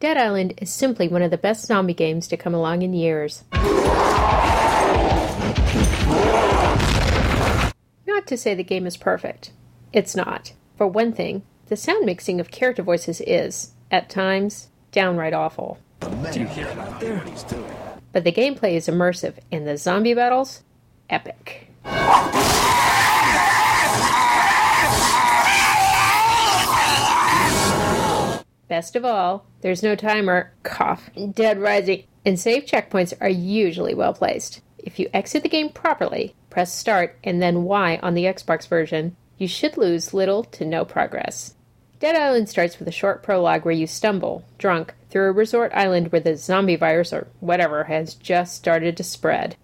Dead Island is simply one of the best zombie games to come along in years. Not to say the game is perfect. It's not. For one thing, the sound mixing of character voices is, at times, downright awful. Do you hear it out there? But the gameplay is immersive, and the zombie battles, epic. Best of all, there's no timer, cough, dead rising, and save checkpoints are usually well placed. If you exit the game properly, press start and then Y on the Xbox version, you should lose little to no progress. Dead Island starts with a short prologue where you stumble, drunk, through a resort island where the zombie virus or whatever has just started to spread.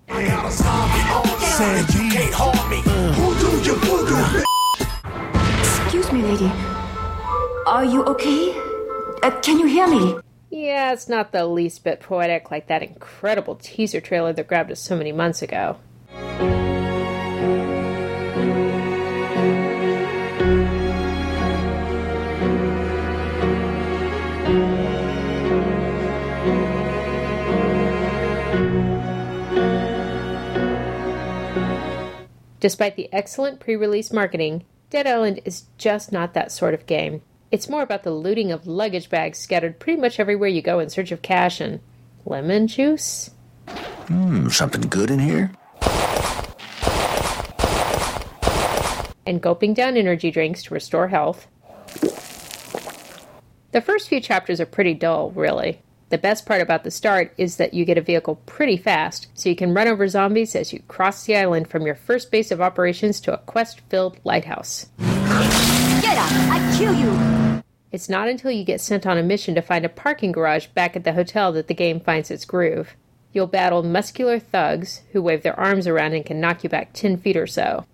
Excuse me, lady. Are you okay? Uh, can you hear me? Yeah, it's not the least bit poetic like that incredible teaser trailer that grabbed us so many months ago. Despite the excellent pre release marketing, Dead Island is just not that sort of game. It's more about the looting of luggage bags scattered pretty much everywhere you go in search of cash and lemon juice. Hmm, something good in here? And gulping down energy drinks to restore health. The first few chapters are pretty dull, really. The best part about the start is that you get a vehicle pretty fast, so you can run over zombies as you cross the island from your first base of operations to a quest filled lighthouse. Get up! I kill you! It's not until you get sent on a mission to find a parking garage back at the hotel that the game finds its groove. You'll battle muscular thugs who wave their arms around and can knock you back 10 feet or so.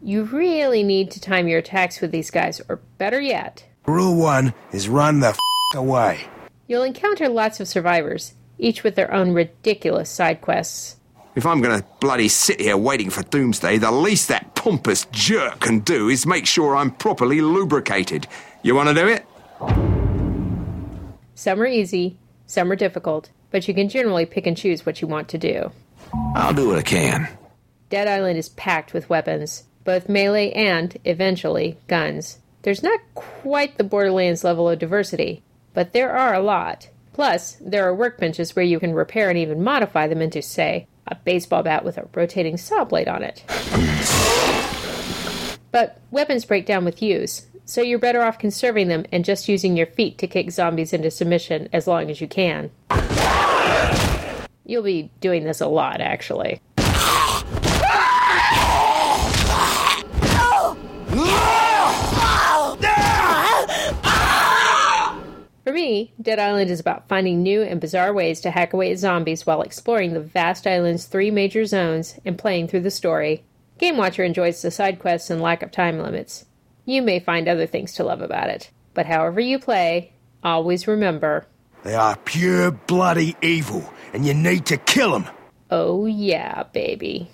You really need to time your attacks with these guys, or better yet, Rule one is run the f- away. you'll encounter lots of survivors, each with their own ridiculous side quests. If I'm gonna bloody sit here waiting for Doomsday, the least that pompous jerk can do is make sure I'm properly lubricated. You wanna do it? Some are easy, some are difficult, but you can generally pick and choose what you want to do. I'll do what I can. Dead Island is packed with weapons, both melee and, eventually, guns. There's not quite the Borderlands level of diversity, but there are a lot. Plus, there are workbenches where you can repair and even modify them into, say, a baseball bat with a rotating saw blade on it. But weapons break down with use, so you're better off conserving them and just using your feet to kick zombies into submission as long as you can. You'll be doing this a lot, actually. For me, Dead Island is about finding new and bizarre ways to hack away at zombies while exploring the vast island's three major zones and playing through the story. Game Watcher enjoys the side quests and lack of time limits. You may find other things to love about it, but however you play, always remember They are pure bloody evil, and you need to kill them. oh yeah, baby.